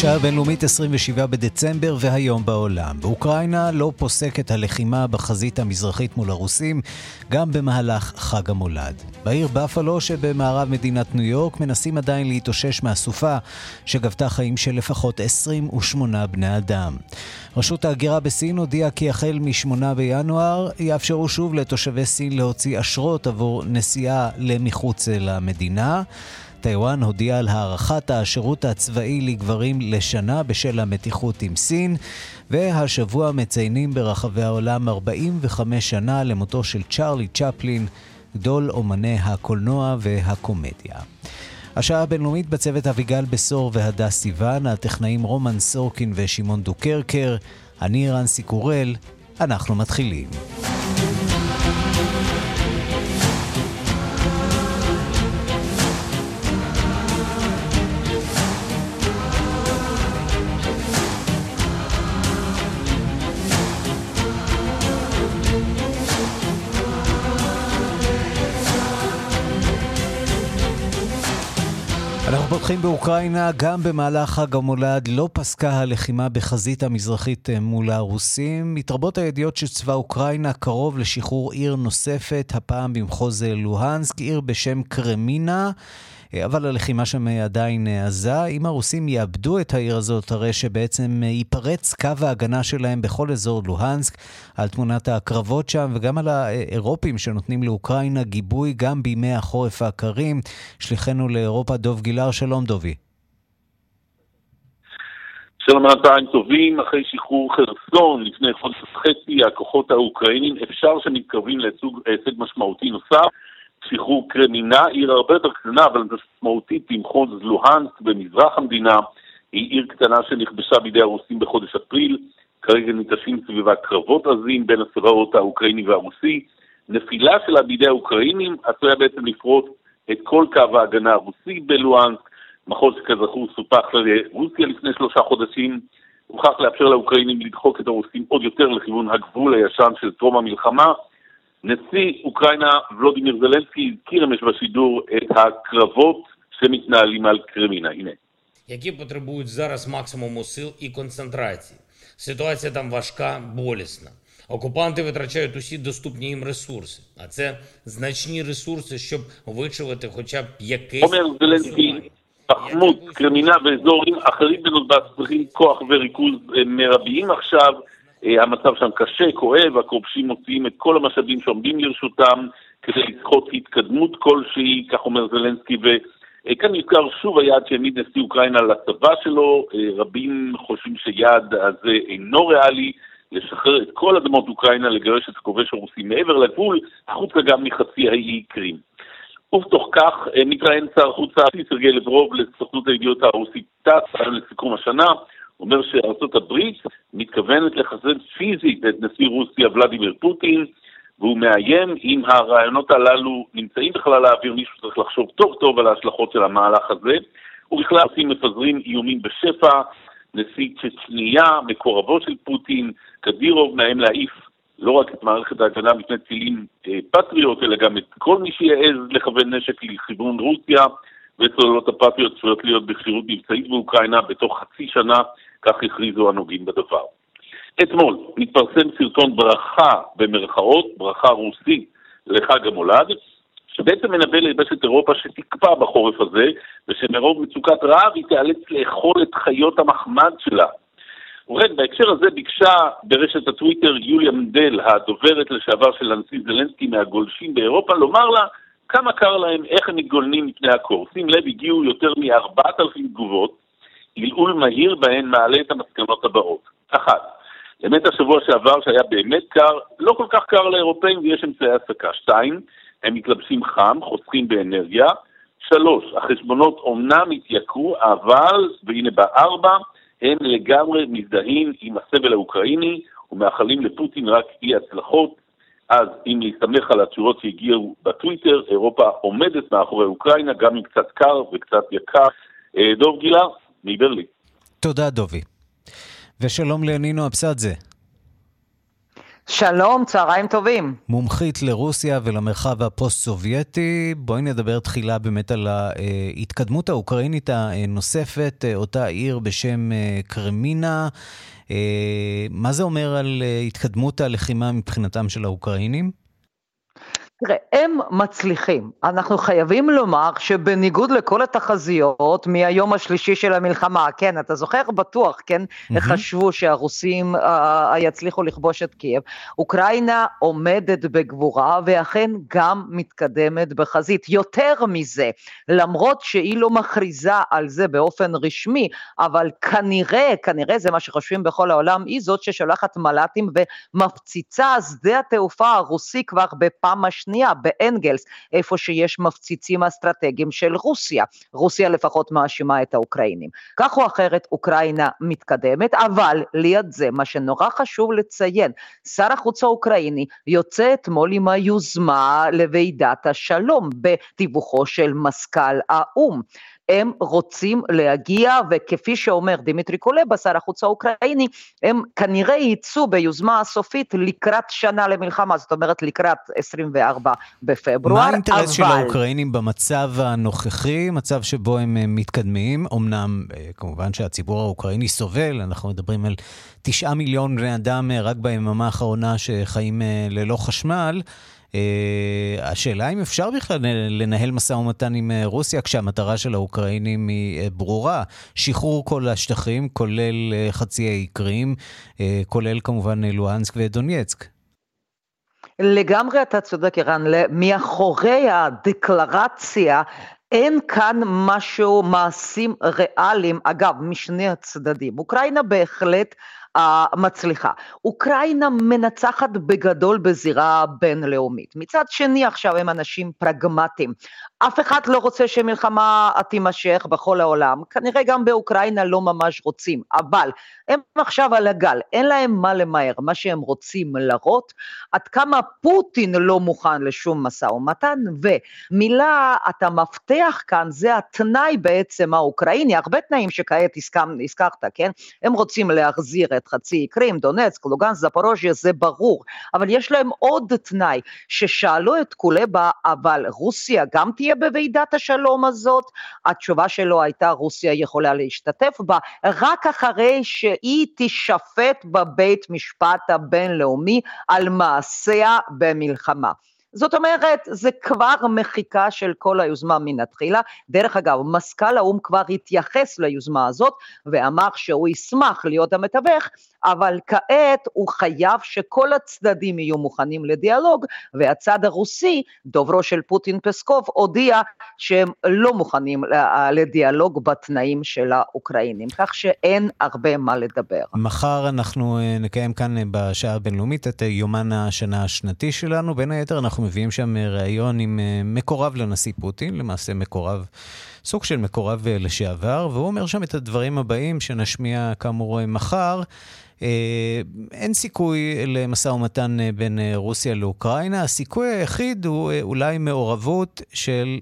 השעה הבינלאומית 27 בדצמבר והיום בעולם. באוקראינה לא פוסקת הלחימה בחזית המזרחית מול הרוסים, גם במהלך חג המולד. בעיר בפלו שבמערב מדינת ניו יורק מנסים עדיין להתאושש מהסופה שגבתה חיים של לפחות 28 בני אדם. רשות ההגירה בסין הודיעה כי החל מ-8 בינואר יאפשרו שוב לתושבי סין להוציא אשרות עבור נסיעה למחוץ למדינה. טיוואן הודיעה על הארכת השירות הצבאי לגברים לשנה בשל המתיחות עם סין, והשבוע מציינים ברחבי העולם 45 שנה למותו של צ'רלי צ'פלין, גדול אומני הקולנוע והקומדיה. השעה הבינלאומית בצוות אביגל בשור והדס סיוון, הטכנאים רומן סורקין ושמעון דוקרקר, אני רנסי קורל, אנחנו מתחילים. פותחים באוקראינה, גם במהלך חג המולד לא פסקה הלחימה בחזית המזרחית אה, מול הרוסים. מתרבות הידיעות שצבא אוקראינה קרוב לשחרור עיר נוספת, הפעם במחוז אה, לוהנסק, עיר בשם קרמינה. אה, אבל הלחימה שם עדיין אה, עזה. אם הרוסים יאבדו את העיר הזאת, הרי שבעצם אה, ייפרץ קו ההגנה שלהם בכל אזור לוהנסק, על תמונת הקרבות שם, וגם על האירופים שנותנים לאוקראינה גיבוי גם בימי החורף הקרים. שליחנו לאירופה דוב גילר, שלום דובי. שלום צהריים טובים, אחרי שחרור חרסון לפני חודש וחצי, הכוחות האוקראינים אפשר שמתקרבים להישג משמעותי נוסף. שחרור קרמינה, עיר הרבה יותר קטנה אבל משמעותית במחוז לוהנסק במזרח המדינה, היא עיר קטנה שנכבשה בידי הרוסים בחודש אפריל, כרגע ניטשים סביבה קרבות עזים בין הצבאות האוקראיני והרוסי. נפילה שלה בידי האוקראינים עשויה בעצם לפרוט את כל קו ההגנה הרוסי בלואנסק, מחוז שכזכור סופח לרוסיה לפני שלושה חודשים, הוכח לאפשר לאוקראינים לדחוק את הרוסים עוד יותר לכיוון הגבול הישן של טרום המלחמה, נשיא אוקראינה ולודימיר זלנסקי הזכיר אמש בשידור את הקרבות שמתנהלים על קרמינה. הנה. які потребують зараз максимуму сил і концентрації. Ситуація там важка, болісна. Окупанти витрачають усі доступні їм ресурси, а це значні ресурси, щоб вичувати хоча б якийсь... אומר זלנסקי, בחמוד, קרמינה ואזורים אחרים בנודבס צריכים כוח וריכוז מרביים עכשיו, אה, המצב שם קשה, כואב, הכובשים מוציאים את כל המשאבים שעומדים לרשותם כדי לדחות התקדמות כלשהי, כך אומר זלנסקי, וכאן נזכר שוב היעד שהעמיד נשיא אוקראינה לצבא שלו, אה, רבים חושבים שיעד הזה אינו ריאלי, לשחרר את כל אדמות אוקראינה, לגרש את הכובש הרוסי מעבר לגבול, החוצה גם מחצי האי קרים. ובתוך כך אה, מתראיין שר החוץ הארצי סרגי לברוב לסוכנות הידיעות הרוסית טאס לסיכום השנה, אומר שארצות הברית מתכוונת לחסן פיזית את נשיא רוסיה ולדימיר פוטין, והוא מאיים אם הרעיונות הללו נמצאים בחלל האוויר, מישהו צריך לחשוב טוב טוב על ההשלכות של המהלך הזה. ובכלל עושים מפזרים איומים בשפע, נשיא צ'צ'ניה, מקורבו של פוטין, קדירוב מאיים להעיף לא רק את מערכת ההגנה מפני טילים אה, פטריוט, אלא גם את כל מי שיעז לכוון נשק לכיוון רוסיה, וצוללות הפטריוט צפויות להיות בכשירות מבצעית באוקראינה בתוך חצי שנה כך הכריזו הנוגעים בדבר. אתמול מתפרסם סרטון ברכה במרכאות, ברכה רוסית לחג המולד, שבעצם מנבא ליבשת אירופה שתקפא בחורף הזה, ושמרוב מצוקת רעב היא תיאלץ לאכול את חיות המחמד שלה. ובכן, בהקשר הזה ביקשה ברשת הטוויטר יוליה מנדל, הדוברת לשעבר של הנשיא זלנסקי מהגולשים באירופה, לומר לה כמה קר להם, איך הם מתגוננים מפני הקור. שים לב, הגיעו יותר מ-4,000 תגובות, עלעול מהיר בהן מעלה את המסקנות הבאות. אחת, באמת השבוע שעבר שהיה באמת קר, לא כל כך קר לאירופאים ויש אמצעי הסקה. שתיים, הם מתלבשים חם, חוסכים באנרגיה. שלוש, החשבונות אומנם התייקרו, אבל, והנה בארבע, הם לגמרי מזדהים עם הסבל האוקראיני ומאחלים לפוטין רק אי הצלחות. אז אם להסתמך על התשובות שהגיעו בטוויטר, אירופה עומדת מאחורי אוקראינה, גם אם קצת קר וקצת יקר. אה, דוב גילה, מברלין. תודה, דובי. ושלום לנינו אבסדזה. שלום, צהריים טובים. מומחית לרוסיה ולמרחב הפוסט-סובייטי. בואי נדבר תחילה באמת על ההתקדמות האוקראינית הנוספת, אותה עיר בשם אה, קרמינה. אה, מה זה אומר על אה, התקדמות הלחימה מבחינתם של האוקראינים? תראה, הם מצליחים. אנחנו חייבים לומר שבניגוד לכל התחזיות מהיום השלישי של המלחמה, כן, אתה זוכר בטוח, כן, mm-hmm. חשבו שהרוסים uh, יצליחו לכבוש את קייב. אוקראינה עומדת בגבורה ואכן גם מתקדמת בחזית. יותר מזה, למרות שהיא לא מכריזה על זה באופן רשמי, אבל כנראה, כנראה זה מה שחושבים בכל העולם, היא זאת ששולחת מל"טים ומפציצה שדה התעופה הרוסי כבר בפעם השנייה. השנייה, באנגלס, איפה שיש מפציצים אסטרטגיים של רוסיה. רוסיה לפחות מאשימה את האוקראינים. כך או אחרת, אוקראינה מתקדמת, אבל ליד זה, מה שנורא חשוב לציין, שר החוץ האוקראיני יוצא אתמול עם היוזמה לוועידת השלום בתיווכו של מזכ"ל האו"ם. הם רוצים להגיע, וכפי שאומר דימיטרי קולבה, שר החוץ האוקראיני, הם כנראה יצאו ביוזמה הסופית לקראת שנה למלחמה, זאת אומרת לקראת 24 בפברואר, מה האינטרס אבל... של האוקראינים במצב הנוכחי, מצב שבו הם מתקדמים? אמנם, אה, כמובן שהציבור האוקראיני סובל, אנחנו מדברים על תשעה מיליון בני אדם אה, רק ביממה האחרונה שחיים אה, ללא חשמל. Uh, השאלה אם אפשר בכלל לנהל משא ומתן עם uh, רוסיה כשהמטרה של האוקראינים היא uh, ברורה, שחרור כל השטחים, כולל חצי האי קרים, כולל כמובן לואנסק ודונייצק. לגמרי אתה צודק, ערן, מאחורי הדקלרציה אין כאן משהו, מעשים ריאליים, אגב, משני הצדדים. אוקראינה בהחלט מצליחה. אוקראינה מנצחת בגדול בזירה בינלאומית. מצד שני עכשיו הם אנשים פרגמטיים. אף אחד לא רוצה שמלחמה תימשך בכל העולם, כנראה גם באוקראינה לא ממש רוצים, אבל הם עכשיו על הגל, אין להם מה למהר, מה שהם רוצים להראות, עד כמה פוטין לא מוכן לשום משא ומתן, ומילה, אתה מפתח כאן, זה התנאי בעצם האוקראיני, הרבה תנאים שכעת הזכרת, כן? הם רוצים להחזיר את חצי קרים, דונצק, לוגנס, זפורוז'יה, זה ברור, אבל יש להם עוד תנאי, ששאלו את קולבה, אבל רוסיה גם תהיה בוועידת השלום הזאת? התשובה שלו הייתה רוסיה יכולה להשתתף בה, רק אחרי שהיא תישפט בבית משפט הבינלאומי על מעשיה במלחמה. זאת אומרת, זה כבר מחיקה של כל היוזמה מן התחילה. דרך אגב, מזכ"ל האו"ם כבר התייחס ליוזמה הזאת ואמר שהוא ישמח להיות המתווך, אבל כעת הוא חייב שכל הצדדים יהיו מוכנים לדיאלוג, והצד הרוסי, דוברו של פוטין פסקוב, הודיע שהם לא מוכנים לדיאלוג בתנאים של האוקראינים, כך שאין הרבה מה לדבר. מחר אנחנו אה, נקיים כאן אה, בשעה הבינלאומית את אה, יומן השנה השנתי שלנו, בין היתר אנחנו מביאים שם ראיון עם מקורב לנשיא פוטין, למעשה מקורב... סוג של מקורב לשעבר, והוא אומר שם את הדברים הבאים שנשמיע כאמור מחר. אה, אין סיכוי למשא ומתן אה, בין אה, רוסיה לאוקראינה. הסיכוי היחיד הוא אולי מעורבות של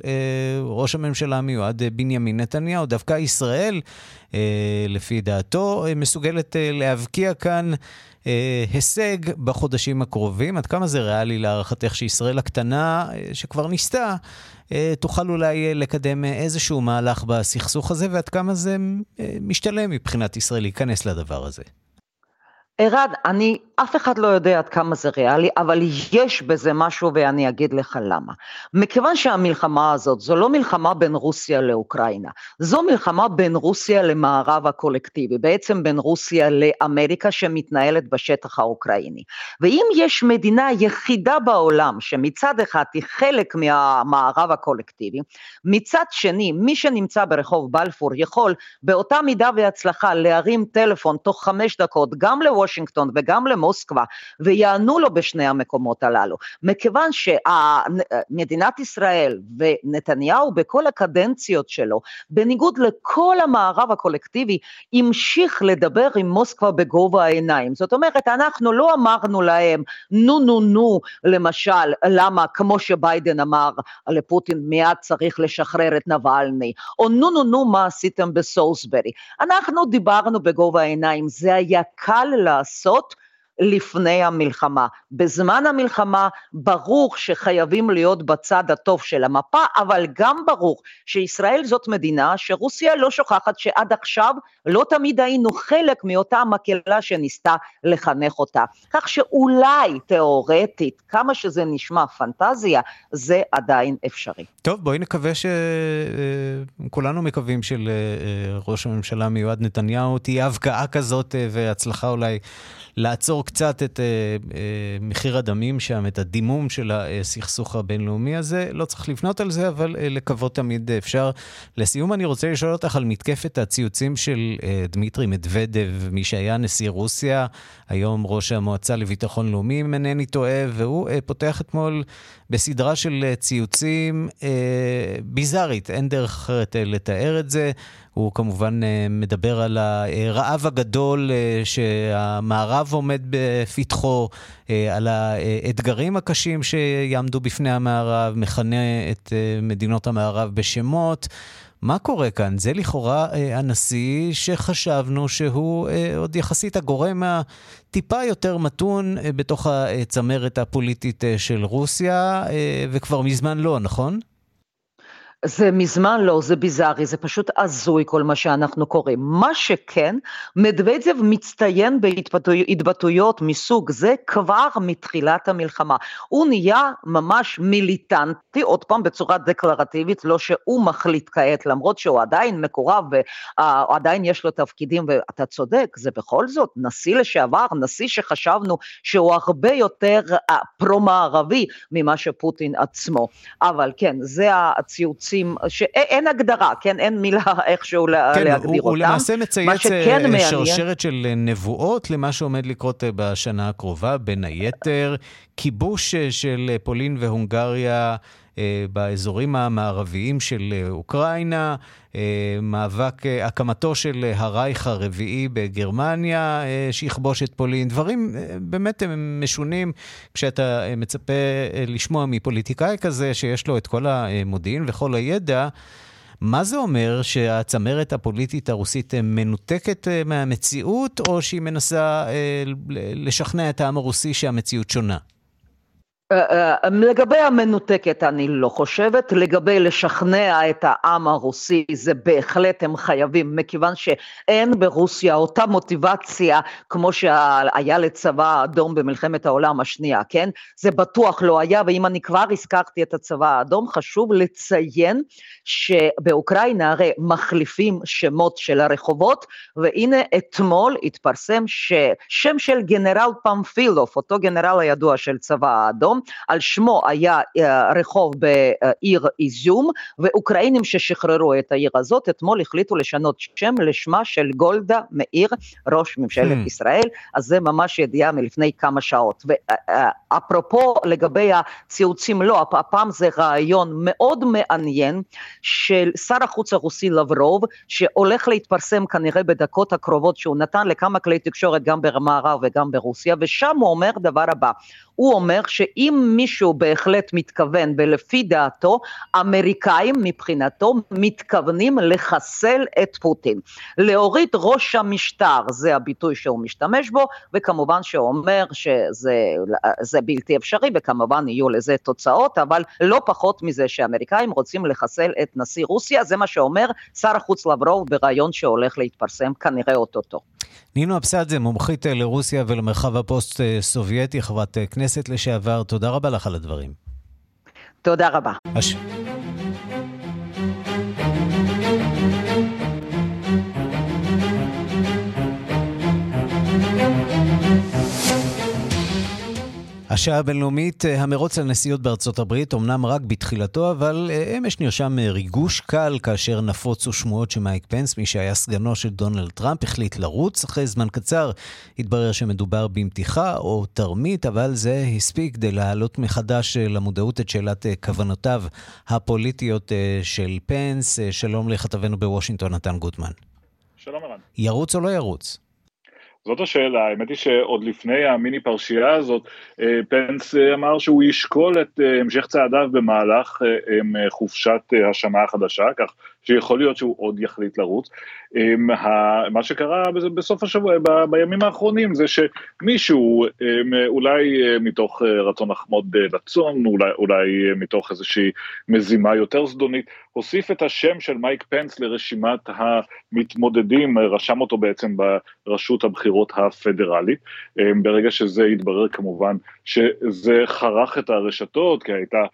ראש הממשלה המיועד בנימין נתניהו. דווקא ישראל, לפי דעתו, מסוגלת להבקיע כאן הישג בחודשים הקרובים. עד כמה זה ריאלי להערכתך שישראל הקטנה, שכבר ניסתה, תוכל אולי לקדם איזשהו מהלך בסכסוך הזה, ועד כמה זה משתלם מבחינת ישראל להיכנס לדבר הזה? ערד, אני, אף אחד לא יודע עד כמה זה ריאלי, אבל יש בזה משהו ואני אגיד לך למה. מכיוון שהמלחמה הזאת זו לא מלחמה בין רוסיה לאוקראינה, זו מלחמה בין רוסיה למערב הקולקטיבי, בעצם בין רוסיה לאמריקה שמתנהלת בשטח האוקראיני. ואם יש מדינה יחידה בעולם שמצד אחד היא חלק מהמערב הקולקטיבי, מצד שני מי שנמצא ברחוב בלפור יכול באותה מידה והצלחה להרים טלפון תוך חמש דקות גם לוושינגטון, לוושינגטון וגם למוסקבה ויענו לו בשני המקומות הללו. מכיוון שמדינת ישראל ונתניהו בכל הקדנציות שלו, בניגוד לכל המערב הקולקטיבי, המשיך לדבר עם מוסקבה בגובה העיניים. זאת אומרת, אנחנו לא אמרנו להם, נו נו נו, למשל, למה, כמו שביידן אמר לפוטין, מיד צריך לשחרר את נבלני, או נו נו נו, מה עשיתם בסולסברי. אנחנו דיברנו בגובה העיניים, זה היה קל לעשות, לפני המלחמה. בזמן המלחמה ברור שחייבים להיות בצד הטוב של המפה, אבל גם ברור שישראל זאת מדינה שרוסיה לא שוכחת שעד עכשיו לא תמיד היינו חלק מאותה מקהלה שניסתה לחנך אותה. כך שאולי תיאורטית, כמה שזה נשמע פנטזיה, זה עדיין אפשרי. טוב, בואי נקווה שכולנו מקווים שלראש הממשלה המיועד נתניהו תהיה הבקעה כזאת והצלחה אולי לעצור קצת את uh, uh, מחיר הדמים שם, את הדימום של הסכסוך הבינלאומי הזה. לא צריך לפנות על זה, אבל uh, לקוות תמיד אפשר. לסיום, אני רוצה לשאול אותך על מתקפת הציוצים של דמיטרי מדוודב, מי שהיה נשיא רוסיה, היום ראש המועצה לביטחון לאומי, אם אינני טועה, והוא פותח אתמול בסדרה של ציוצים ביזארית, אין דרך אחרת לתאר את זה. הוא כמובן מדבר על הרעב הגדול שהמערב עומד בפתחו, על האתגרים הקשים שיעמדו בפני המערב, מכנה את מדינות המערב בשמות. מה קורה כאן? זה לכאורה הנשיא שחשבנו שהוא עוד יחסית הגורם הטיפה יותר מתון בתוך הצמרת הפוליטית של רוסיה, וכבר מזמן לא, נכון? זה מזמן לא, זה ביזארי, זה פשוט הזוי כל מה שאנחנו קוראים. מה שכן, מדוודב מצטיין בהתבטאויות מסוג זה כבר מתחילת המלחמה. הוא נהיה ממש מיליטנטי, עוד פעם בצורה דקלרטיבית, לא שהוא מחליט כעת, למרות שהוא עדיין מקורב ועדיין יש לו תפקידים, ואתה צודק, זה בכל זאת נשיא לשעבר, נשיא שחשבנו שהוא הרבה יותר פרו-מערבי ממה שפוטין עצמו. אבל כן, זה הציוץ. רוצים, שאין הגדרה, כן, אין מילה איכשהו כן, להגדיר הוא, אותם. הוא למעשה מצייץ אה, שרשרת של אה, נבואות למה שעומד לקרות אה, בשנה הקרובה, בין היתר כיבוש של פולין והונגריה. באזורים המערביים של אוקראינה, מאבק הקמתו של הרייך הרביעי בגרמניה, שיכבוש את פולין, דברים באמת משונים כשאתה מצפה לשמוע מפוליטיקאי כזה שיש לו את כל המודיעין וכל הידע. מה זה אומר שהצמרת הפוליטית הרוסית מנותקת מהמציאות, או שהיא מנסה לשכנע את העם הרוסי שהמציאות שונה? אה, אה, לגבי המנותקת אני לא חושבת, לגבי לשכנע את העם הרוסי זה בהחלט הם חייבים, מכיוון שאין ברוסיה אותה מוטיבציה כמו שהיה לצבא האדום במלחמת העולם השנייה, כן? זה בטוח לא היה, ואם אני כבר הזכרתי את הצבא האדום, חשוב לציין שבאוקראינה הרי מחליפים שמות של הרחובות, והנה אתמול התפרסם ששם של גנרל פמפילוב, אותו גנרל הידוע של צבא האדום, על שמו היה אה, רחוב בעיר איזום, ואוקראינים ששחררו את העיר הזאת אתמול החליטו לשנות שם לשמה של גולדה מאיר, ראש ממשלת hmm. ישראל, אז זה ממש ידיעה מלפני כמה שעות. ואפרופו לגבי הציוצים, לא, הפעם זה רעיון מאוד מעניין של שר החוץ הרוסי לברוב, שהולך להתפרסם כנראה בדקות הקרובות, שהוא נתן לכמה כלי תקשורת גם במערב וגם ברוסיה, ושם הוא אומר דבר הבא, הוא אומר שאם מישהו בהחלט מתכוון, ולפי דעתו, אמריקאים מבחינתו מתכוונים לחסל את פוטין. להוריד ראש המשטר, זה הביטוי שהוא משתמש בו, וכמובן שהוא אומר שזה בלתי אפשרי, וכמובן יהיו לזה תוצאות, אבל לא פחות מזה שאמריקאים רוצים לחסל את נשיא רוסיה, זה מה שאומר שר החוץ לברוב בריאיון שהולך להתפרסם כנראה אוטוטו. נינו אבסדזה, מומחית אה, לרוסיה ולמרחב הפוסט-סובייטי, חברת אה, כנסת לשעבר, תודה רבה לך על הדברים. תודה רבה. הש... השעה הבינלאומית, אה, המרוץ לנשיאות בארצות הברית, אמנם רק בתחילתו, אבל אה, אמש נרשם אה, ריגוש קל כאשר נפוצו שמועות שמייק פנס, מי שהיה סגנו של דונלד טראמפ, החליט לרוץ. אחרי זמן קצר התברר שמדובר במתיחה או תרמית, אבל זה הספיק כדי להעלות מחדש למודעות את שאלת כוונותיו הפוליטיות של פנס. שלום לכתבנו בוושינגטון, נתן גוטמן. שלום ערן. ירוץ או לא ירוץ? זאת השאלה, האמת היא שעוד לפני המיני פרשייה הזאת, אה, פנס אה, אמר שהוא ישקול את אה, המשך צעדיו במהלך חופשת השנה החדשה, כך שיכול להיות שהוא עוד יחליט לרוץ. מה שקרה בסוף השבוע, בימים האחרונים, זה שמישהו, אולי מתוך רצון לחמוד לצון, אולי, אולי מתוך איזושהי מזימה יותר זדונית, הוסיף את השם של מייק פנס לרשימת המתמודדים, רשם אותו בעצם ברשות הבחירות הפדרלית. ברגע שזה התברר כמובן שזה חרך את הרשתות, כי הייתה אה,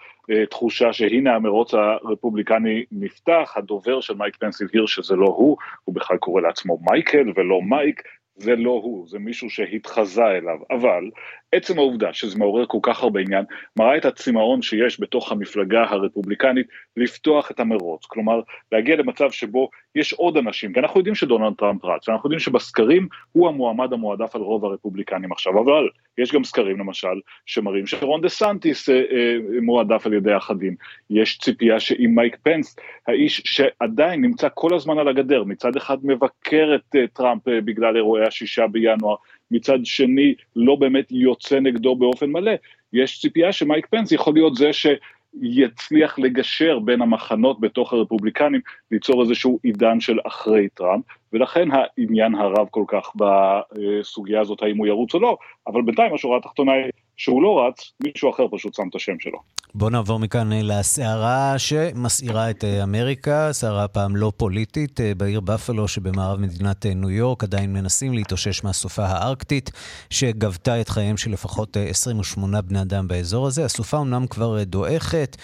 תחושה שהנה המרוץ הרפובליקני נפתח, הדובר של מייק פנס הבהיר שזה לא הוא, הוא בכלל קורא לעצמו מייקל ולא מייק, זה לא הוא, זה מישהו שהתחזה אליו, אבל עצם העובדה שזה מעורר כל כך הרבה עניין, מראה את הצמאון שיש בתוך המפלגה הרפובליקנית לפתוח את המרוץ, כלומר להגיע למצב שבו יש עוד אנשים, כי אנחנו יודעים שדונלד טראמפ רץ, אנחנו יודעים שבסקרים הוא המועמד המועדף על רוב הרפובליקנים עכשיו, אבל יש גם סקרים למשל שמראים שרון דה סנטיס אה, אה, מועדף על ידי אחדים, יש ציפייה שאם מייק פנס, האיש שעדיין נמצא כל הזמן על הגדר, מצד אחד מבקר את אה, טראמפ אה, בגלל אירועי השישה בינואר, מצד שני לא באמת יוצא נגדו באופן מלא, יש ציפייה שמייק פנס יכול להיות זה ש... יצליח לגשר בין המחנות בתוך הרפובליקנים, ליצור איזשהו עידן של אחרי טראמפ, ולכן העניין הרב כל כך בסוגיה הזאת, האם הוא ירוץ או לא, אבל בינתיים השורה התחתונה היא שהוא לא רץ, מישהו אחר פשוט שם את השם שלו. בוא נעבור מכאן אה, לסערה שמסעירה את אה, אמריקה, סערה פעם לא פוליטית, אה, בעיר בפלו שבמערב מדינת ניו יורק עדיין מנסים להתאושש מהסופה הארקטית, שגבתה את חייהם של לפחות 28 בני אדם באזור הזה. הסופה אמנם כבר דועכת,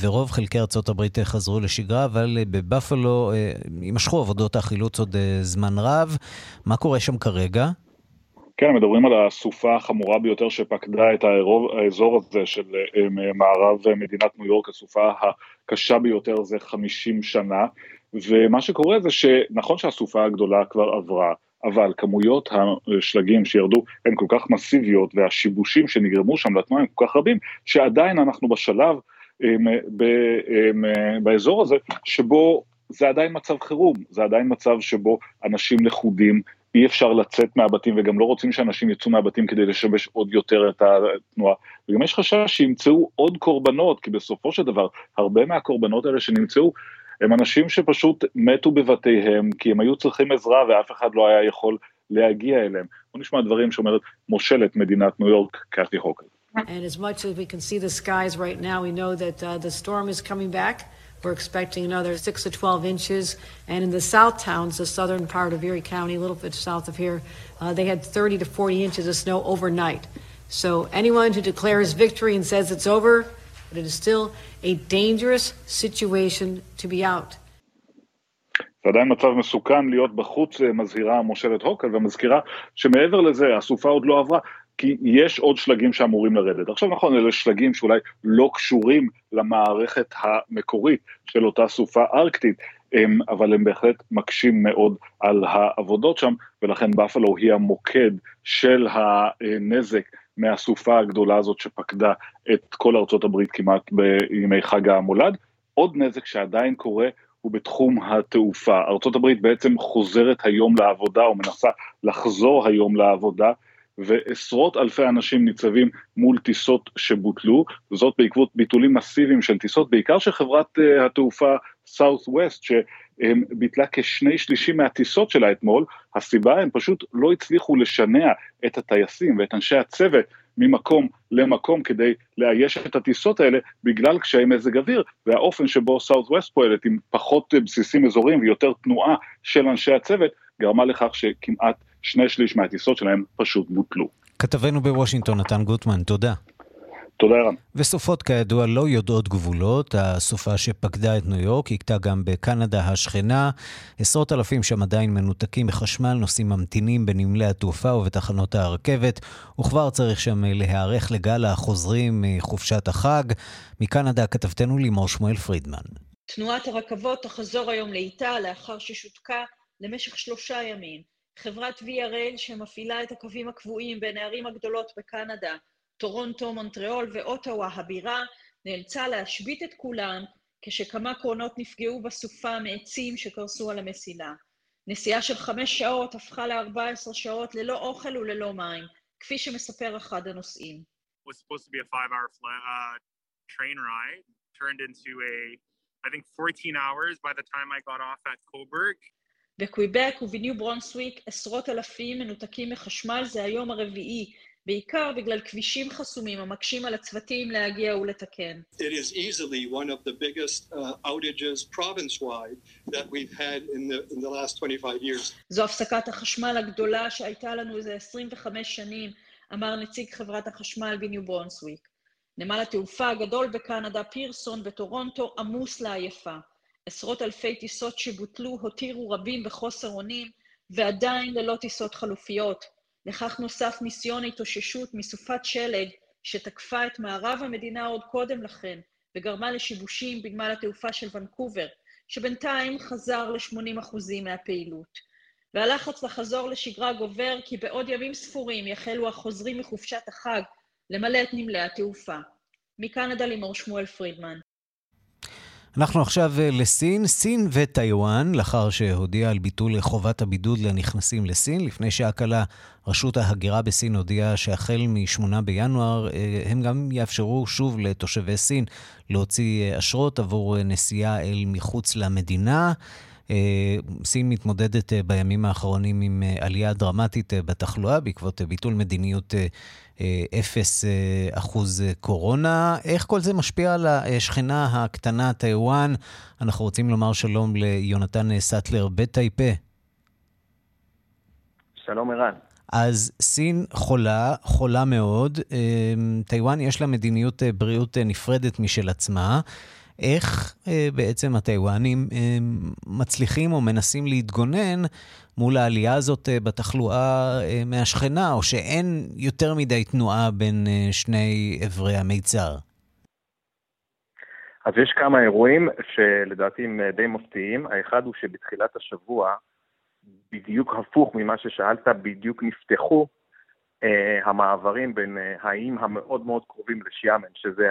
ורוב חלקי ארצות הברית חזרו לשגרה, אבל בבפלו יימשכו עבודות החילוץ עוד זמן רב. מה קורה שם כרגע? כן, מדברים על הסופה החמורה ביותר שפקדה את האזור הזה של אה, מערב מדינת ניו יורק, הסופה הקשה ביותר זה 50 שנה, ומה שקורה זה שנכון שהסופה הגדולה כבר עברה, אבל כמויות השלגים שירדו הן כל כך מסיביות והשיבושים שנגרמו שם לתנועה הם כל כך רבים, שעדיין אנחנו בשלב הם, ב, הם, באזור הזה שבו זה עדיין מצב חירום, זה עדיין מצב שבו אנשים לכודים, אי אפשר לצאת מהבתים וגם לא רוצים שאנשים יצאו מהבתים כדי לשבש עוד יותר את התנועה. וגם יש חשש שימצאו עוד קורבנות, כי בסופו של דבר, הרבה מהקורבנות האלה שנמצאו, הם אנשים שפשוט מתו בבתיהם, כי הם היו צריכים עזרה ואף אחד לא היה יכול להגיע אליהם. בוא נשמע דברים שאומרת מושלת מדינת ניו יורק, קאטי הוקר. And as much as we can see the skies right now, we know that uh, the storm is coming back. We're expecting another 6 to 12 inches. And in the south towns, the southern part of Erie County, a little bit south of here, uh, they had 30 to 40 inches of snow overnight. So anyone who declares victory and says it's over, but it is still a dangerous situation to be out. זה עדיין מצב מסוכן להיות בחוץ, מזהירה מושלת הוקל ומזכירה שמעבר לזה הסופה עוד לא עברה, כי יש עוד שלגים שאמורים לרדת. עכשיו נכון, אלה שלגים שאולי לא קשורים למערכת המקורית של אותה סופה ארקטית, אבל הם בהחלט מקשים מאוד על העבודות שם, ולכן בפלו היא המוקד של הנזק מהסופה הגדולה הזאת שפקדה את כל ארצות הברית כמעט בימי חג המולד. עוד נזק שעדיין קורה הוא בתחום התעופה. ארצות הברית בעצם חוזרת היום לעבודה או מנסה לחזור היום לעבודה ועשרות אלפי אנשים ניצבים מול טיסות שבוטלו, וזאת בעקבות ביטולים מסיביים של טיסות, בעיקר של חברת uh, התעופה Southwest, שביטלה כשני שלישים מהטיסות שלה אתמול, הסיבה הם פשוט לא הצליחו לשנע את הטייסים ואת אנשי הצוות ממקום למקום כדי לאייש את הטיסות האלה בגלל קשיי מזג אוויר והאופן שבו Southwest פועלת עם פחות בסיסים אזוריים ויותר תנועה של אנשי הצוות גרמה לכך שכמעט שני שליש מהטיסות שלהם פשוט בוטלו. כתבנו בוושינגטון, נתן גוטמן, תודה. תודה, ערן. וסופות כידוע לא יודעות גבולות. הסופה שפקדה את ניו יורק הכתה גם בקנדה השכנה. עשרות אלפים שם עדיין מנותקים מחשמל, נוסעים ממתינים בנמלי התעופה ובתחנות הרכבת, וכבר צריך שם להיערך לגל החוזרים מחופשת החג. מקנדה כתבתנו לימור שמואל פרידמן. תנועת הרכבות תחזור היום לאיטה לאחר ששותקה למשך שלושה ימים. חברת VRL שמפעילה את הקווים הקבועים בין הערים הגדולות בקנדה, טורונטו, מונטריאול ואוטווה הבירה, נאלצה להשבית את כולן כשכמה קרונות נפגעו בסופה מעצים שקרסו על המסילה. נסיעה של חמש שעות הפכה ל-14 שעות ללא אוכל וללא מים, כפי שמספר אחד הנוסעים. uh, turned into a, I think, 14 hours by the time I got off at Coburg. בקוויבק ובניו ברונסוויק עשרות אלפים מנותקים מחשמל זה היום הרביעי, בעיקר בגלל כבישים חסומים המקשים על הצוותים להגיע ולתקן. It is easily one of the biggest uh, outages province-wide that we've had in the, in the last 25 years. זו הפסקת החשמל הגדולה שהייתה לנו איזה 25 שנים, אמר נציג חברת החשמל בניו ברונסוויק. נמל התעופה הגדול בקנדה, פירסון בטורונטו, עמוס לעייפה. עשרות אלפי טיסות שבוטלו הותירו רבים בחוסר אונים, ועדיין ללא טיסות חלופיות. לכך נוסף ניסיון ההתאוששות מסופת שלג שתקפה את מערב המדינה עוד קודם לכן, וגרמה לשיבושים בנמל התעופה של ונקובר, שבינתיים חזר ל-80% מהפעילות. והלחץ לחזור לשגרה גובר כי בעוד ימים ספורים יחלו החוזרים מחופשת החג למלא את נמלי התעופה. מקנדה לימור שמואל פרידמן. אנחנו עכשיו אה, לסין, סין וטיוואן, לאחר שהודיעה על ביטול חובת הבידוד לנכנסים לסין. לפני שעה קלה רשות ההגירה בסין הודיעה שהחל מ-8 בינואר אה, הם גם יאפשרו שוב לתושבי סין להוציא אה, אשרות עבור נסיעה אל מחוץ למדינה. סין מתמודדת בימים האחרונים עם עלייה דרמטית בתחלואה בעקבות ביטול מדיניות אפס אה, אחוז קורונה. איך כל זה משפיע על השכנה הקטנה, טיוואן? אנחנו רוצים לומר שלום ליונתן סטלר בטייפה. שלום ערן. אז סין חולה, חולה מאוד. אה, טיוואן יש לה מדיניות אה, בריאות נפרדת משל עצמה. איך בעצם הטיוואנים מצליחים או מנסים להתגונן מול העלייה הזאת אה, בתחלואה אה, מהשכנה, או שאין יותר מדי תנועה בין אה, שני אברי המיצר? אז יש כמה אירועים שלדעתי הם די מפתיעים. האחד הוא שבתחילת השבוע, בדיוק הפוך ממה ששאלת, בדיוק נפתחו אה, המעברים בין אה, האיים המאוד מאוד קרובים לשיאמן, שזה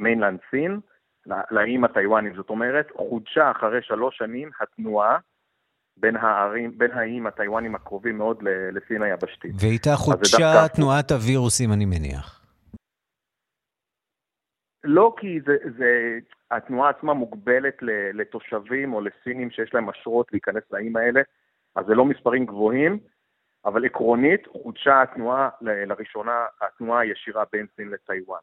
המיינלנד סין, לאיים הטיוואנים. זאת אומרת, חודשה אחרי שלוש שנים התנועה בין הערים, בין האיים הטיוואנים הקרובים מאוד לסין היבשתית. ואיתה חודשה תנועת הווירוסים, אני מניח. לא כי זה, זה, התנועה עצמה מוגבלת לתושבים או לסינים שיש להם אשרות להיכנס לאיים האלה, אז זה לא מספרים גבוהים, אבל עקרונית חודשה התנועה לראשונה, התנועה הישירה בין סין לטיוואן.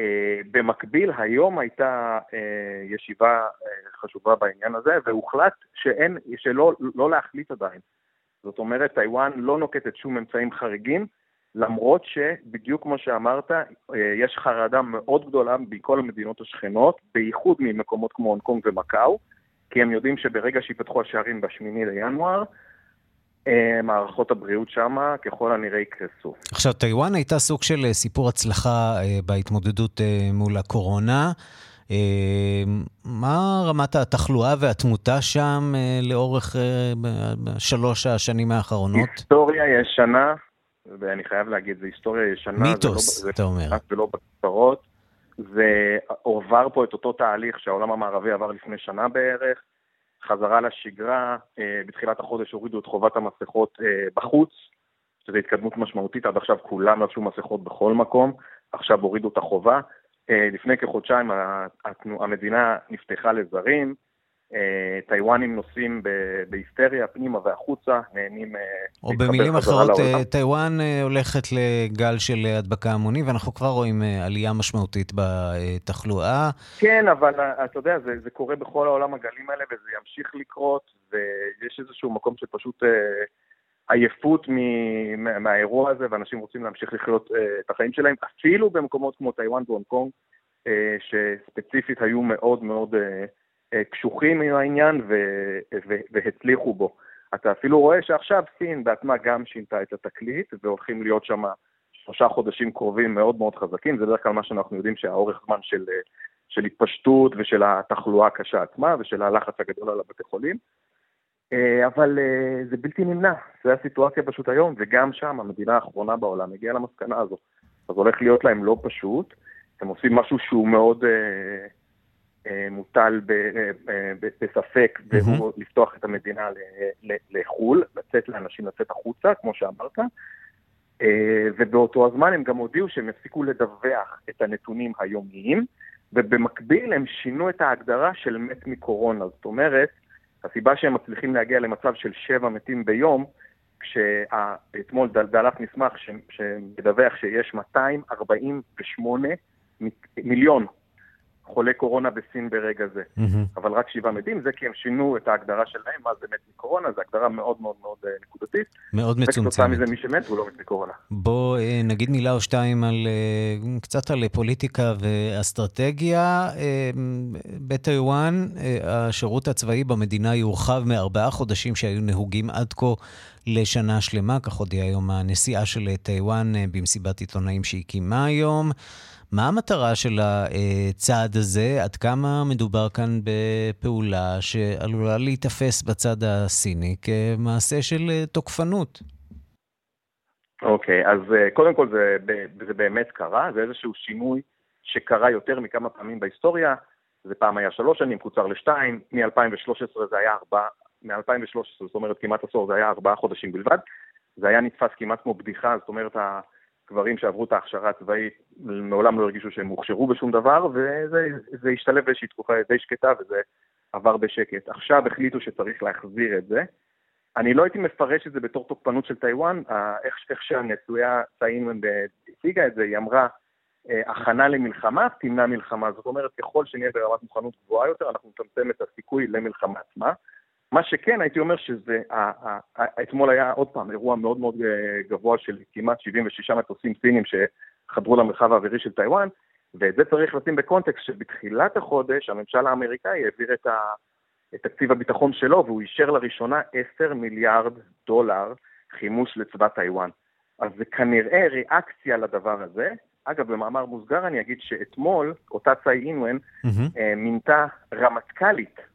אה, במקביל, היום הייתה אה, ישיבה אה, חשובה בעניין הזה, והוחלט שאין, שלא לא להחליט עדיין. זאת אומרת, טיוואן לא נוקטת שום אמצעים חריגים, למרות שבדיוק כמו שאמרת, יש חרדה מאוד גדולה בכל המדינות השכנות, בייחוד ממקומות כמו הונג קונג ומקאו, כי הם יודעים שברגע שיפתחו השערים ב-8 לינואר, מערכות הבריאות שם ככל הנראה יקרסו. עכשיו, טיוואן הייתה סוג של אה, סיפור הצלחה אה, בהתמודדות מול הקורונה. מה רמת התחלואה והתמותה שם לאורך שלוש השנים האחרונות? היסטוריה ישנה, ואני חייב להגיד, זו היסטוריה ישנה. מיתוס, לא, אתה אומר. זה לא בכותרות. זה עובר פה את אותו תהליך שהעולם המערבי עבר לפני שנה בערך. חזרה לשגרה, אה, בתחילת החודש הורידו את חובת המסכות אה, בחוץ, שזו התקדמות משמעותית, עד עכשיו כולם לבשו מסכות בכל מקום, עכשיו הורידו את החובה. אה, לפני כחודשיים המדינה נפתחה לזרים, אה, טיוואנים נוסעים בהיסטריה פנימה והחוצה, נהנים... אה, או במילים אחרות, אה, טיוואן הולכת לגל של הדבקה המוני, ואנחנו כבר רואים עלייה משמעותית בתחלואה. כן, אבל אתה יודע, זה, זה קורה בכל העולם הגלים האלה, וזה ימשיך לקרות, ויש איזשהו מקום שפשוט עייפות מהאירוע הזה, ואנשים רוצים להמשיך לחיות את החיים שלהם, אפילו במקומות כמו טיוואן והונג קונג, שספציפית היו מאוד מאוד קשוחים עם העניין והצליחו בו. אתה אפילו רואה שעכשיו סין בעצמה גם שינתה את התקליט, והולכים להיות שם שלושה חודשים קרובים מאוד מאוד חזקים, זה בדרך כלל מה שאנחנו יודעים שהאורך זמן של, של התפשטות ושל התחלואה הקשה עצמה ושל הלחץ הגדול על הבתי חולים. אה, אבל אה, זה בלתי נמנע, זו הסיטואציה פשוט היום, וגם שם המדינה האחרונה בעולם הגיעה למסקנה הזו. אז הולך להיות להם לא פשוט, הם עושים משהו שהוא מאוד אה, אה, מוטל אה, אה, בספק. והוא לפתוח את המדינה לחו"ל, לצאת לאנשים לצאת החוצה, כמו שאמרת, אה, ובאותו הזמן הם גם הודיעו שהם יפסיקו לדווח את הנתונים היומיים, ובמקביל הם שינו את ההגדרה של מת מקורונה. זאת אומרת, הסיבה שהם מצליחים להגיע למצב של שבע מתים ביום, כשאתמול דלף מסמך שמדווח שיש 248 מיליון חולי קורונה בסין ברגע זה. Mm-hmm. אבל רק שבעה מתים, זה כי הם שינו את ההגדרה שלהם, מה זה מת מקורונה, זו הגדרה מאוד מאוד מאוד אה, נקודתית. מאוד מצומצמת. וכתוצאה מזה מי שמת הוא לא מת מקורונה. בוא אה, נגיד מילה או שתיים על, אה, קצת על פוליטיקה ואסטרטגיה. בטיוואן, השירות הצבאי במדינה יורחב מארבעה חודשים שהיו נהוגים עד כה. לשנה שלמה, כך הודיעה היום הנשיאה של טיוואן במסיבת עיתונאים שהיא קיימה היום. מה המטרה של הצעד הזה? עד כמה מדובר כאן בפעולה שעלולה להיתפס בצד הסיני כמעשה של אה, תוקפנות? אוקיי, okay, אז uh, קודם כל זה, זה באמת קרה, זה איזשהו שינוי שקרה יותר מכמה פעמים בהיסטוריה. זה פעם היה שלוש שנים, קוצר לשתיים, מ-2013 זה היה ארבע, מ-2013, זאת אומרת כמעט עשור, זה היה ארבעה חודשים בלבד. זה היה נתפס כמעט כמו בדיחה, זאת אומרת, גברים שעברו את ההכשרה הצבאית מעולם לא הרגישו שהם הוכשרו בשום דבר, וזה השתלב באיזושהי תקופה די שקטה וזה עבר בשקט. עכשיו החליטו שצריך להחזיר את זה. אני לא הייתי מפרש את זה בתור תוקפנות של טיוואן, איך, איך שהנשיאה צאי אינגוון הציגה את זה, היא אמרה, אה, הכנה למלחמה תמנע מלחמה. זאת אומרת, ככל שנהיה ברמת מוכנות גבוהה יותר, אנחנו נצמצם את הסיכוי למלחמה עצמה. מה שכן, הייתי אומר שזה, אתמול היה עוד פעם אירוע מאוד מאוד אה, גבוה של כמעט 76 מטוסים סינים שחדרו למרחב האווירי של טיוואן, ואת זה צריך לשים בקונטקסט שבתחילת החודש הממשל האמריקאי העביר את, ה, את תקציב הביטחון שלו והוא אישר לראשונה 10 מיליארד דולר חימוש לצבא טיוואן. אז זה כנראה ריאקציה לדבר הזה. אגב, במאמר מוסגר אני אגיד שאתמול אותה צאי אינגוון mm-hmm. מינתה רמטכ"לית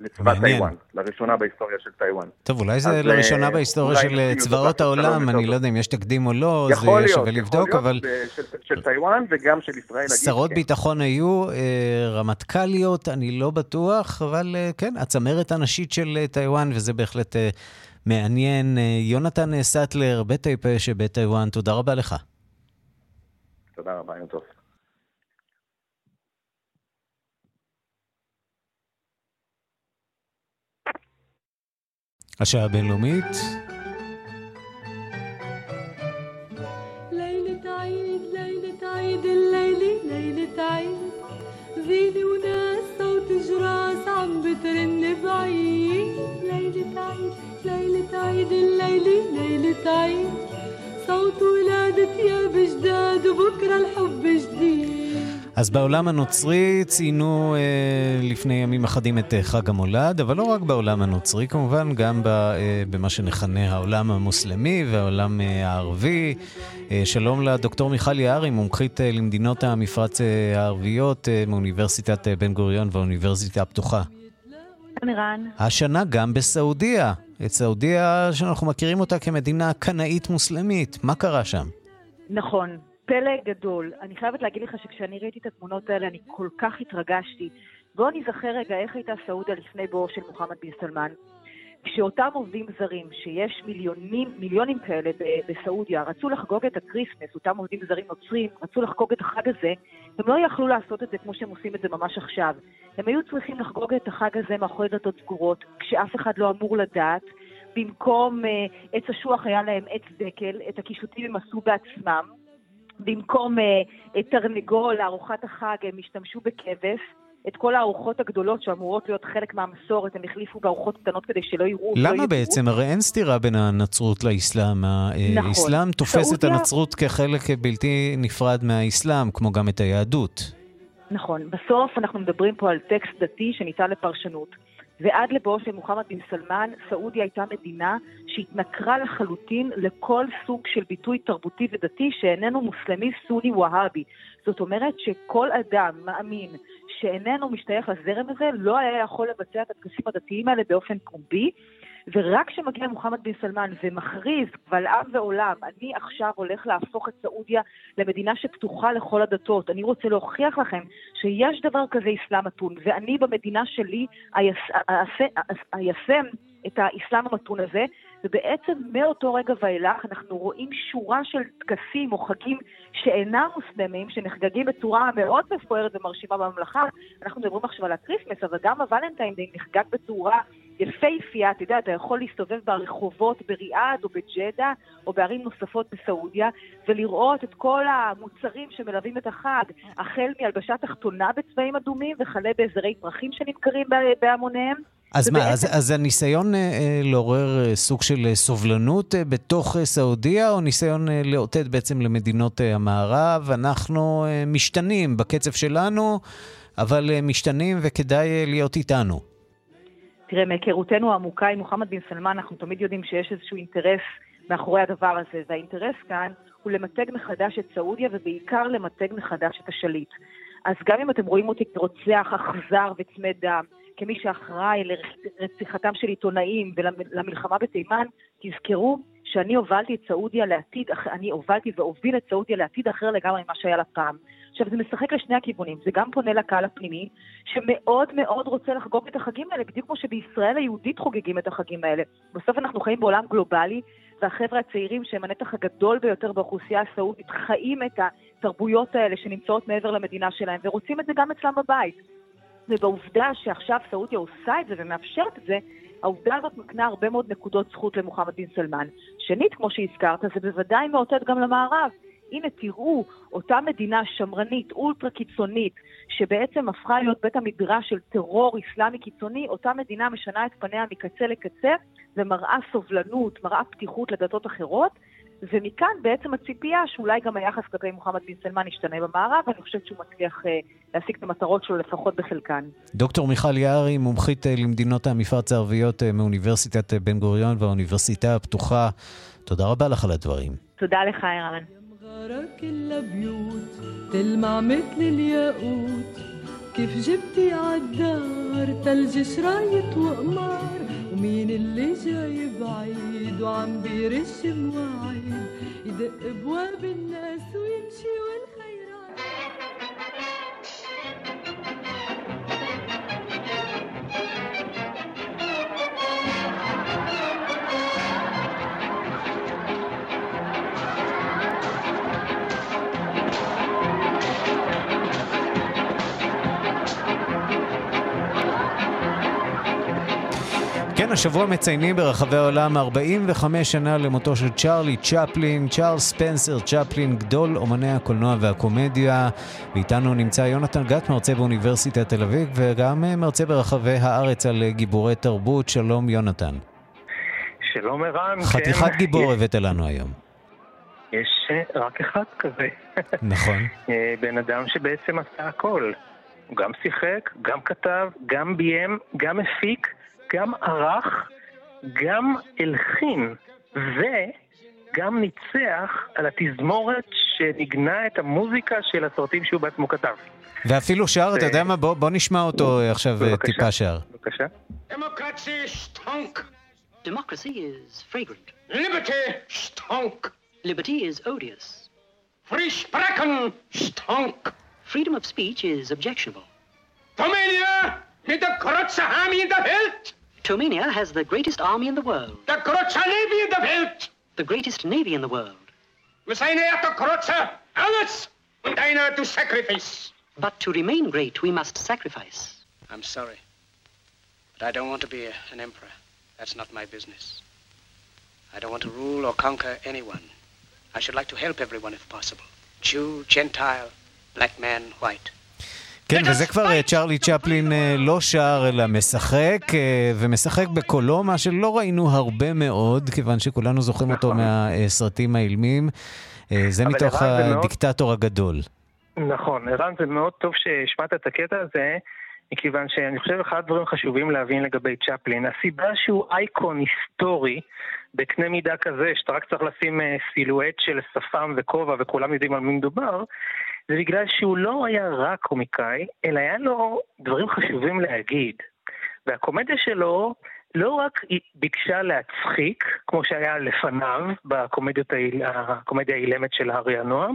לצבא טיוואן, לראשונה בהיסטוריה של טיוואן. טוב, אולי זה לראשונה אה, בהיסטוריה של צבאות העולם, אני לא יודע אם יש תקדים או לא, זה שווה לבדוק, אבל... להיות, של טיוואן וגם של ישראל. שירות כן. ביטחון היו, אה, רמטכ"ליות, אני לא בטוח, אבל אה, כן, הצמרת הנשית של טיוואן, וזה בהחלט מעניין. יונתן סטלר, בית טייפה שבטיוואן, תודה רבה לך. תודה רבה, יום טוב. ليلة عيد صوت ولادة يا بجداد وبكرة الحب جديد אז בעולם הנוצרי ציינו אה, לפני ימים אחדים את אה, חג המולד, אבל לא רק בעולם הנוצרי, כמובן, גם ב, אה, במה שנכנה העולם המוסלמי והעולם אה, הערבי. אה, שלום לדוקטור מיכל יערי, מומחית אה, למדינות המפרץ אה, הערביות אה, מאוניברסיטת אה, בן גוריון והאוניברסיטה הפתוחה. ערן. השנה גם בסעודיה. את סעודיה שאנחנו מכירים אותה כמדינה קנאית מוסלמית. מה קרה שם? נכון. פלא גדול. אני חייבת להגיד לך שכשאני ראיתי את התמונות האלה, אני כל כך התרגשתי. בואו נזכר רגע איך הייתה סעודיה לפני בואו של מוחמד בן סלמן. כשאותם עובדים זרים, שיש מיליונים, מיליונים כאלה בסעודיה, רצו לחגוג את ה Christmas, אותם עובדים זרים נוצרים, רצו לחגוג את החג הזה, הם לא יכלו לעשות את זה כמו שהם עושים את זה ממש עכשיו. הם היו צריכים לחגוג את החג הזה מאחורי דלתות סגורות, כשאף אחד לא אמור לדעת. במקום uh, עץ אשוח היה להם עץ דקל, את הקישוטים הם עשו בעצמם. במקום uh, תרנגול לארוחת החג הם השתמשו בכבש. את כל הארוחות הגדולות שאמורות להיות חלק מהמסורת, הם החליפו בארוחות קטנות כדי שלא יראו. לא למה לא בעצם? הרי אין סתירה בין הנצרות לאסלאם. נכון. האסלאם תופס סעודיה... את הנצרות כחלק בלתי נפרד מהאסלאם, כמו גם את היהדות. נכון. בסוף אנחנו מדברים פה על טקסט דתי שניתן לפרשנות. ועד לבואו של מוחמד בן סלמן, סעודיה הייתה מדינה שהתנכרה לחלוטין לכל סוג של ביטוי תרבותי ודתי שאיננו מוסלמי סוני והאבי. זאת אומרת שכל אדם מאמין שאיננו משתייך לזרם הזה לא היה יכול לבצע את הטקסים הדתיים האלה באופן פומבי, ורק כשמגיע מוחמד בן סלמן ומכריז קבל עם ועולם, אני עכשיו הולך להפוך את סעודיה למדינה שפתוחה לכל הדתות, אני רוצה להוכיח לכם שיש דבר כזה אסלאם מתון, ואני במדינה שלי איישם את האסלאם המתון הזה, ובעצם מאותו רגע ואילך אנחנו רואים שורה של טקסים או חגים שאינם מוסלמים, שנחגגים בצורה מאוד מפוארת ומרשימה בממלכה. אנחנו מדברים עכשיו על ה Christmas, אבל גם ה Valentine Day נחגג בצורה יפהפייה, אתה יודע, אתה יכול להסתובב ברחובות בריאד או בג'דה או בערים נוספות בסעודיה ולראות את כל המוצרים שמלווים את החג, החל מהלבשה תחתונה בצבעים אדומים וכלה בזרי פרחים שנמכרים בהמוניהם. אז ובעצם... מה, אז, אז הניסיון אה, אה לעורר אה, סוג של אה, סובלנות אה, בתוך אה, סעודיה, או ניסיון אה, לאותת בעצם למדינות אה, המערב? אנחנו אה, משתנים בקצב שלנו, אבל אה, משתנים וכדאי אה, להיות איתנו. תראה, מהיכרותנו העמוקה עם מוחמד בן סלמן, אנחנו תמיד יודעים שיש איזשהו אינטרס מאחורי הדבר הזה, והאינטרס כאן הוא למתג מחדש את סעודיה, ובעיקר למתג מחדש את השליט. אז גם אם אתם רואים אותי כרוצח אכזר וצמא דם, כמי שאחראי לרציחתם של עיתונאים ולמלחמה בתימן, תזכרו שאני הובלתי את סעודיה לעתיד, אני הובלתי והוביל את סעודיה לעתיד אחר לגמרי ממה שהיה לה פעם. עכשיו, זה משחק לשני הכיוונים, זה גם פונה לקהל הפנימי, שמאוד מאוד רוצה לחגוג את החגים האלה, בדיוק כמו שבישראל היהודית חוגגים את החגים האלה. בסוף אנחנו חיים בעולם גלובלי, והחבר'ה הצעירים שהם הנתח הגדול ביותר באוכלוסייה הסעודית חיים את התרבויות האלה שנמצאות מעבר למדינה שלהם, ורוצים את זה גם אצלם בבית. ובעובדה שעכשיו סעודיה עושה את זה ומאפשרת את זה, העובדה הזאת מקנה הרבה מאוד נקודות זכות למוחמד בן סלמן. שנית, כמו שהזכרת, זה בוודאי מאותת גם למערב. הנה תראו, אותה מדינה שמרנית, אולטרה קיצונית, שבעצם הפכה להיות בית המדרש של טרור אסלאמי קיצוני, אותה מדינה משנה את פניה מקצה לקצה ומראה סובלנות, מראה פתיחות לדתות אחרות, ומכאן בעצם הציפייה שאולי גם היחס כלפי מוחמד בן סלמן ישתנה במערב, ואני חושבת שהוא מצליח אה, להשיג את המטרות שלו לפחות בחלקן. דוקטור מיכל יערי, מומחית אה, למדינות המפרץ הערביות אה, מאוניברסיטת בן גוריון והאוניברסיטה הפתוחה, תודה רבה לך על הדברים. תודה לך, ערן. كيف جبتي عالدار تلج شرايط وقمار ومين اللي جاي بعيد وعم بيرش مواعيد يدق بواب الناس ويمشي والخيرات כן, השבוע מציינים ברחבי העולם 45 שנה למותו של צ'רלי צ'פלין, צ'ארל ספנסר צ'פלין, גדול אומני הקולנוע והקומדיה. ואיתנו נמצא יונתן גת, מרצה באוניברסיטת תל אביב, וגם מרצה ברחבי הארץ על גיבורי תרבות. שלום, יונתן. שלום, ערן. חתיכת כן. גיבור הבאת לנו היום. יש אה, רק אחד כזה. נכון. אה, בן אדם שבעצם עשה הכל. הוא גם שיחק, גם כתב, גם ביים, גם הפיק. גם ערך, גם הלחין, וגם ניצח על התזמורת שניגנה את המוזיקה של הסרטים שהוא בעצמו כתב. ואפילו שר, אתה יודע מה? בוא, בוא נשמע אותו עכשיו אה, בבקשה, טיפה שר. בבקשה. Democracy stunk. Democracy is fragrant. Liberty stunk. Liberty is odious. Free sprechen stunk. Freedom of speech is objectionable. Familie mit der Krotze Army in der Welt. Tomania has the greatest army in the world. The grootste navy in the world. The greatest navy in the world. We zijn er de grootste alles und einer to sacrifice. But to remain great, we must sacrifice. I'm sorry, but I don't want to be a, an emperor. That's not my business. I don't want to rule or conquer anyone. I should like to help everyone if possible. Jew, Gentile, black man, white. כן, וזה כבר צ'רלי צ'פלין לא שר אלא משחק, ומשחק בקולו, מה שלא ראינו הרבה מאוד, כיוון שכולנו זוכרים אותו נכון. מהסרטים האילמים. זה מתוך הדיקטטור הגדול. נכון, ערן, זה מאוד טוב שהשמעת את הקטע הזה, מכיוון שאני חושב אחד הדברים חשובים להבין לגבי צ'פלין, הסיבה שהוא אייקון היסטורי בקנה מידה כזה, שאתה רק צריך לשים אה, סילואט של שפם וכובע וכולם יודעים על מי מדובר, זה בגלל שהוא לא היה רק קומיקאי, אלא היה לו דברים חשובים להגיד. והקומדיה שלו לא רק ביקשה להצחיק, כמו שהיה לפניו בקומדיה האילמת של הארי הנועם,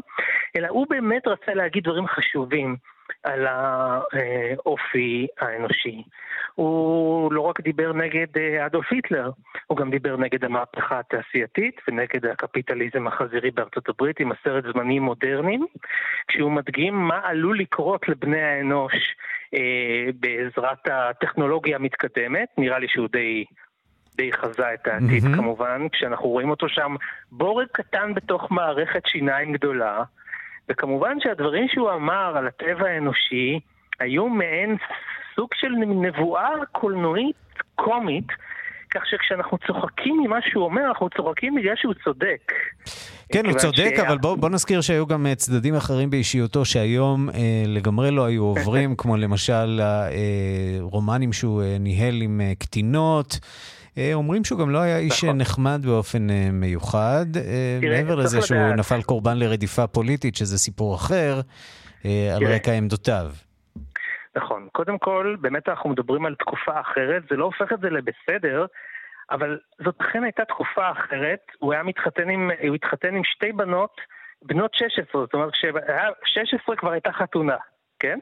אלא הוא באמת רצה להגיד דברים חשובים. על האופי האנושי. הוא לא רק דיבר נגד אה, אדולף היטלר, הוא גם דיבר נגד המהפכה התעשייתית ונגד הקפיטליזם החזירי בארצות הברית עם עשרת זמנים מודרניים, כשהוא מדגים מה עלול לקרות לבני האנוש אה, בעזרת הטכנולוגיה המתקדמת, נראה לי שהוא די... די חזה את העתיד mm-hmm. כמובן, כשאנחנו רואים אותו שם בורג קטן בתוך מערכת שיניים גדולה, וכמובן שהדברים שהוא אמר על הטבע האנושי היו מעין סוג של נבואה קולנועית קומית, כך שכשאנחנו צוחקים ממה שהוא אומר, אנחנו צוחקים בגלל שהוא צודק. כן, הוא צודק, ש... אבל בוא, בוא נזכיר שהיו גם אה, צדדים אחרים באישיותו שהיום אה, לגמרי לא היו עוברים, כמו למשל הרומנים אה, שהוא אה, ניהל עם אה, קטינות. אה, אומרים שהוא גם לא היה איש נכון. נחמד באופן אה, מיוחד, אה, תראה, מעבר לזה שהוא לדעת. נפל קורבן לרדיפה פוליטית, שזה סיפור אחר, תראה. על רקע עמדותיו. נכון. קודם כל, באמת אנחנו מדברים על תקופה אחרת, זה לא הופך את זה לבסדר, אבל זאת אכן הייתה תקופה אחרת. הוא היה מתחתן עם, הוא התחתן עם שתי בנות, בנות 16, זאת אומרת, כשהיה 16 כבר הייתה חתונה, כן?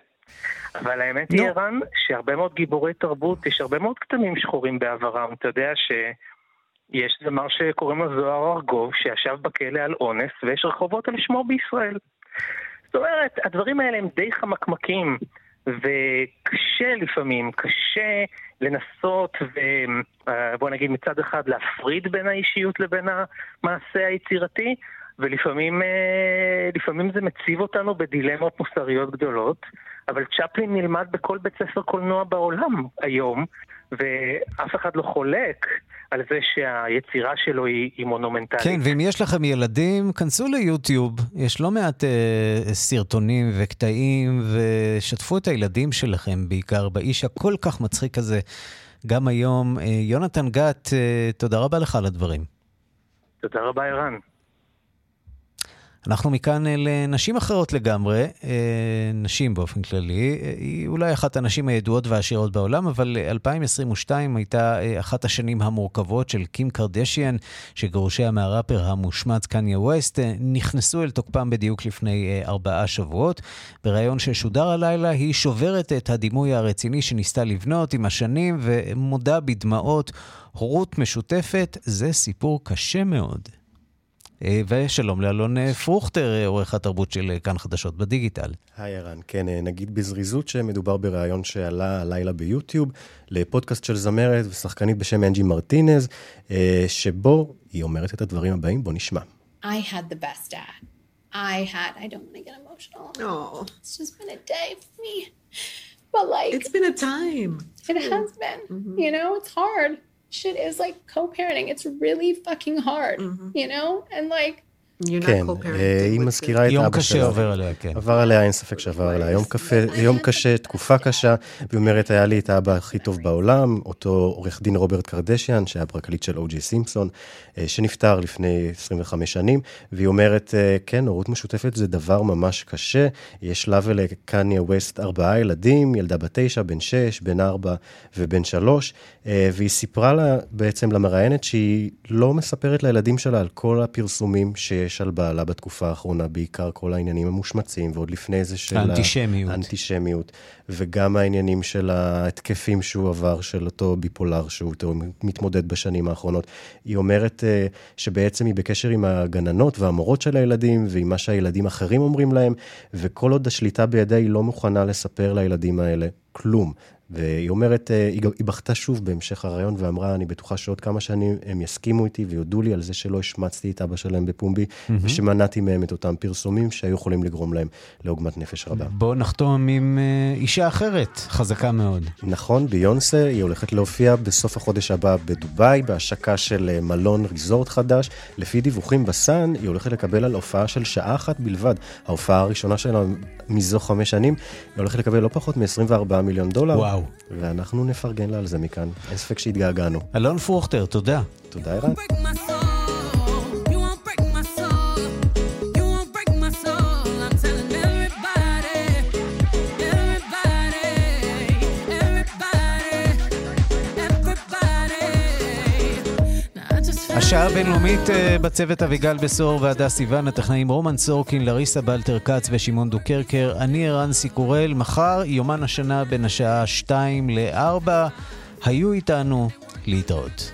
אבל האמת היא, ערן, שהרבה מאוד גיבורי תרבות, יש הרבה מאוד כתמים שחורים בעברם. אתה יודע שיש זמר שקוראים לו זוהר ארגוב, שישב בכלא על אונס, ויש רחובות על שמו בישראל. זאת אומרת, הדברים האלה הם די חמקמקים, וקשה לפעמים, קשה לנסות, ובוא נגיד מצד אחד להפריד בין האישיות לבין המעשה היצירתי, ולפעמים אה, זה מציב אותנו בדילמות מוסריות גדולות. אבל צ'פלין נלמד בכל בית ספר קולנוע בעולם היום, ואף אחד לא חולק על זה שהיצירה שלו היא, היא מונומנטלית. כן, ואם יש לכם ילדים, כנסו ליוטיוב, יש לא מעט אה, סרטונים וקטעים, ושתפו את הילדים שלכם בעיקר באיש הכל כך מצחיק הזה, גם היום. אה, יונתן גת, אה, תודה רבה לך על הדברים. תודה רבה, ערן. אנחנו מכאן לנשים אחרות לגמרי, אה, נשים באופן כללי. היא אולי אחת הנשים הידועות והעשירות בעולם, אבל 2022 הייתה אה, אחת השנים המורכבות של קים קרדשיאן, שגרושיה מהראפר המושמץ קניה ווסט, אה, נכנסו אל תוקפם בדיוק לפני ארבעה שבועות. בריאיון ששודר הלילה היא שוברת את הדימוי הרציני שניסתה לבנות עם השנים ומודה בדמעות. הורות משותפת זה סיפור קשה מאוד. אה, ושלום לאלון אה, פרוכטר, אה, עורך התרבות של כאן חדשות בדיגיטל. היי ערן, כן, נגיד בזריזות שמדובר בריאיון שעלה הלילה ביוטיוב לפודקאסט של זמרת ושחקנית בשם אנג'י מרטינז, שבו היא אומרת את הדברים הבאים, בוא נשמע. I had the best dad. I had, I don't want to get emotional. Oh. It's just been a day for me. But like... It's been a time. It has been. Mm-hmm. You know, it's hard. Shit is like co-parenting. It's really fucking hard, mm-hmm. you know? And like, כן, אה, היא מזכירה את אבא שלה. יום קשה עובר עליה, כן. עבר עליה, אין ספק שעבר עליה. יום, קפה, יום קשה, תקופה קשה, והיא אומרת, היה לי את האבא הכי טוב בעולם, אותו עורך דין רוברט קרדשיאן, שהיה פרקליט של או.ג'י סימפסון, אה, שנפטר לפני 25 שנים, והיא אומרת, אה, כן, הורות משותפת זה דבר ממש קשה. יש לה ולקניה ווסט ארבעה ילדים, ילדה בת תשע, בן שש, בן ארבע ובן שלוש, והיא סיפרה לה, בעצם למראיינת, שהיא לא מספרת לילדים שלה על כל הפרסומים שיש. שיש על בעלה בתקופה האחרונה, בעיקר כל העניינים המושמצים, ועוד לפני זה של האנטישמיות. האנטישמיות, וגם העניינים של ההתקפים שהוא עבר, של אותו ביפולר שהוא מתמודד בשנים האחרונות. היא אומרת uh, שבעצם היא בקשר עם הגננות והמורות של הילדים, ועם מה שהילדים אחרים אומרים להם, וכל עוד השליטה בידיה היא לא מוכנה לספר לילדים האלה כלום. והיא אומרת, אה, היא, בכתה שוב בהמשך הרעיון ואמרה, אני בטוחה שעוד כמה שנים הם יסכימו איתי ויודו לי על זה שלא השמצתי את אבא שלהם בפומבי, mm-hmm. ושמנעתי מהם את אותם פרסומים שהיו יכולים לגרום להם לעוגמת נפש רבה. בואו נחתום עם אה, אישה אחרת, חזקה מאוד. נכון, ביונסה, היא הולכת להופיע בסוף החודש הבא בדובאי, בהשקה של אה, מלון ריזורט חדש. לפי דיווחים בסאן, היא הולכת לקבל על הופעה של שעה אחת בלבד. ההופעה הראשונה שלה מזו חמש שנים, היא הולכת לקבל לא פחות מ-24 מיליון דולר. וואו. ואנחנו נפרגן לה על זה מכאן. אין ספק שהתגעגענו. אלון פרוכטר, תודה. תודה, ערן. השעה הבינלאומית אה, בצוות אביגל בשור והדס סיוון, הטכנאים רומן סורקין, לריסה בלטר כץ ושמעון דוקרקר. אני ערן סיקורל. מחר יומן השנה בין השעה 2 ל-4. היו איתנו להתראות.